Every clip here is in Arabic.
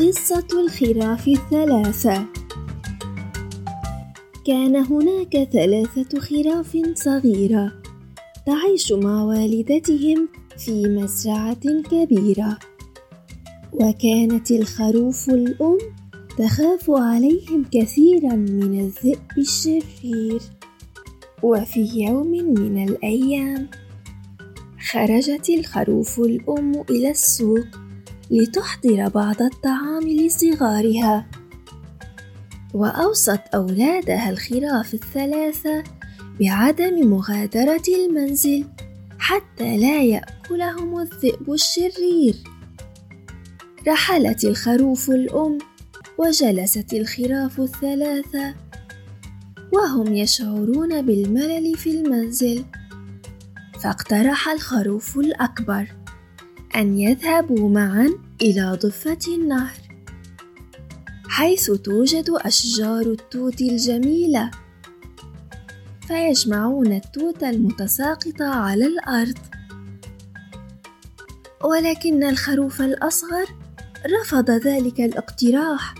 قصة الخراف الثلاثة كان هناك ثلاثة خراف صغيرة تعيش مع والدتهم في مزرعة كبيرة. وكانت الخروف الأم تخاف عليهم كثيرا من الذئب الشرير. وفي يوم من الأيام خرجت الخروف الأم إلى السوق لتحضر بعض الطعام لصغارها. وأوصت أولادها الخراف الثلاثة بعدم مغادرة المنزل حتى لا يأكلهم الذئب الشرير. رحلت الخروف الأم وجلست الخراف الثلاثة وهم يشعرون بالملل في المنزل فاقترح الخروف الأكبر. أن يذهبوا معا إلى ضفة النهر حيث توجد أشجار التوت الجميلة فيجمعون التوت المتساقطة على الأرض. ولكن الخروف الأصغر رفض ذلك الاقتراح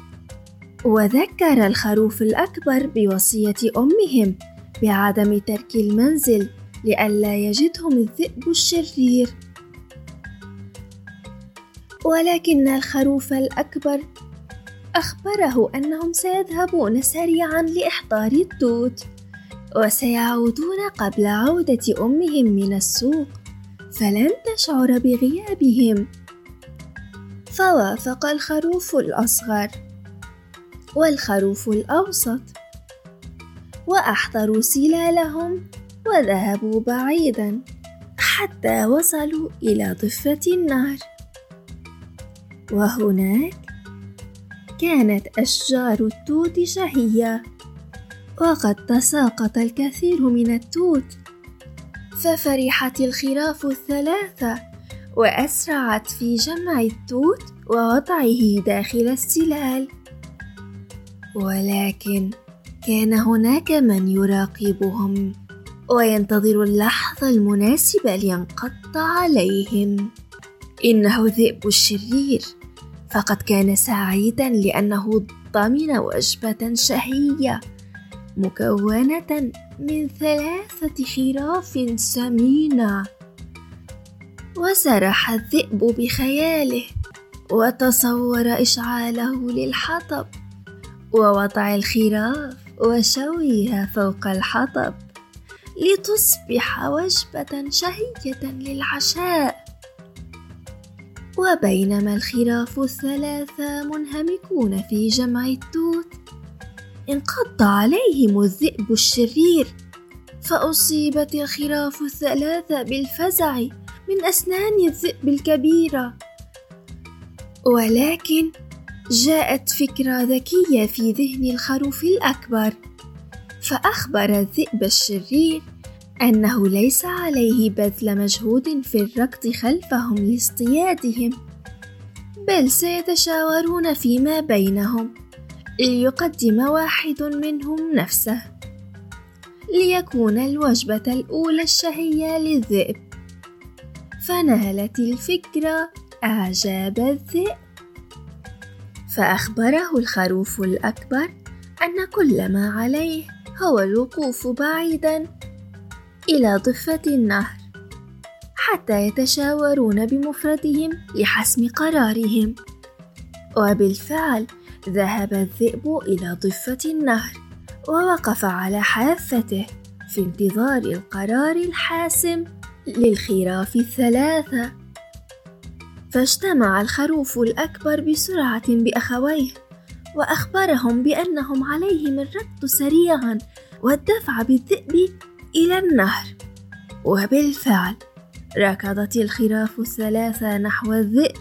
وذكر الخروف الأكبر بوصية أمهم بعدم ترك المنزل لئلا يجدهم الذئب الشرير. ولكن الخروف الأكبر. أخبره أنهم سيذهبون سريعا لإحضار التوت وسيعودون قبل عودة أمهم من السوق فلن تشعر بغيابهم. فوافق الخروف الأصغر والخروف الأوسط وأحضروا سلالهم وذهبوا بعيدا حتى وصلوا إلى ضفة النهر. وهناك كانت أشجار التوت شهية وقد تساقط الكثير من التوت. ففرحت الخراف الثلاثة وأسرعت في جمع التوت ووضعه داخل السلال. ولكن كان هناك من يراقبهم وينتظر اللحظة المناسبة لينقض عليهم. إنه الذئب الشرير. فقد كان سعيدا لأنه ضمن وجبة شهية مكونة من ثلاثة خراف سمينة. وسرح الذئب بخياله وتصور إشعاله للحطب ووضع الخراف وشويها فوق الحطب لتصبح وجبة شهية للعشاء. وبينما الخراف الثلاثة منهمكون في جمع التوت. انقض عليهم الذئب الشرير فأصيبت الخراف الثلاثة بالفزع من أسنان الذئب الكبيرة ولكن جاءت فكرة ذكية في ذهن الخروف الأكبر فأخبر الذئب الشرير أنه ليس عليه بذل مجهود في الركض خلفهم لاصطيادهم بل سيتشاورون فيما بينهم ليقدم واحد منهم نفسه ليكون الوجبة الأولى الشهية للذئب. فنالت الفكرة إعجاب الذئب. فأخبره الخروف الأكبر أن كل ما عليه هو الوقوف بعيدا. إلى ضفة النهر حتى يتشاورون بمفردهم لحسم قرارهم. وبالفعل ذهب الذئب إلى ضفة النهر ووقف على حافته في انتظار القرار الحاسم للخراف الثلاثة. فاجتمع الخروف الأكبر بسرعة بأخويه وأخبرهم بأنهم عليهم الركض سريعا والدفع بالذئب إلى النهر. وبالفعل ركضت الخراف الثلاثة نحو الذئب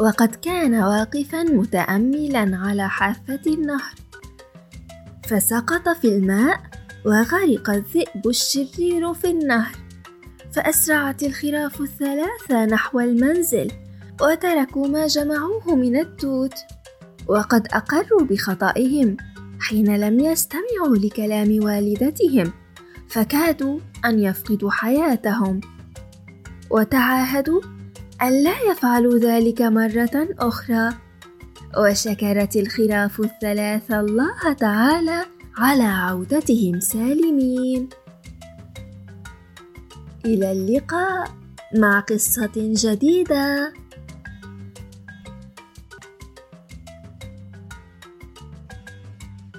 وقد كان واقفا متأملا على حافة النهر. فسقط في الماء وغرق الذئب الشرير في النهر. فأسرعت الخراف الثلاثة نحو المنزل وتركوا ما جمعوه من التوت. وقد أقروا بخطئهم حين لم يستمعوا لكلام والدتهم. فكادوا أن يفقدوا حياتهم. وتعاهدوا أن لا يفعلوا ذلك مرة أخرى. وشكرت الخراف الثلاث الله تعالى على عودتهم سالمين. إلى اللقاء مع قصة جديدة.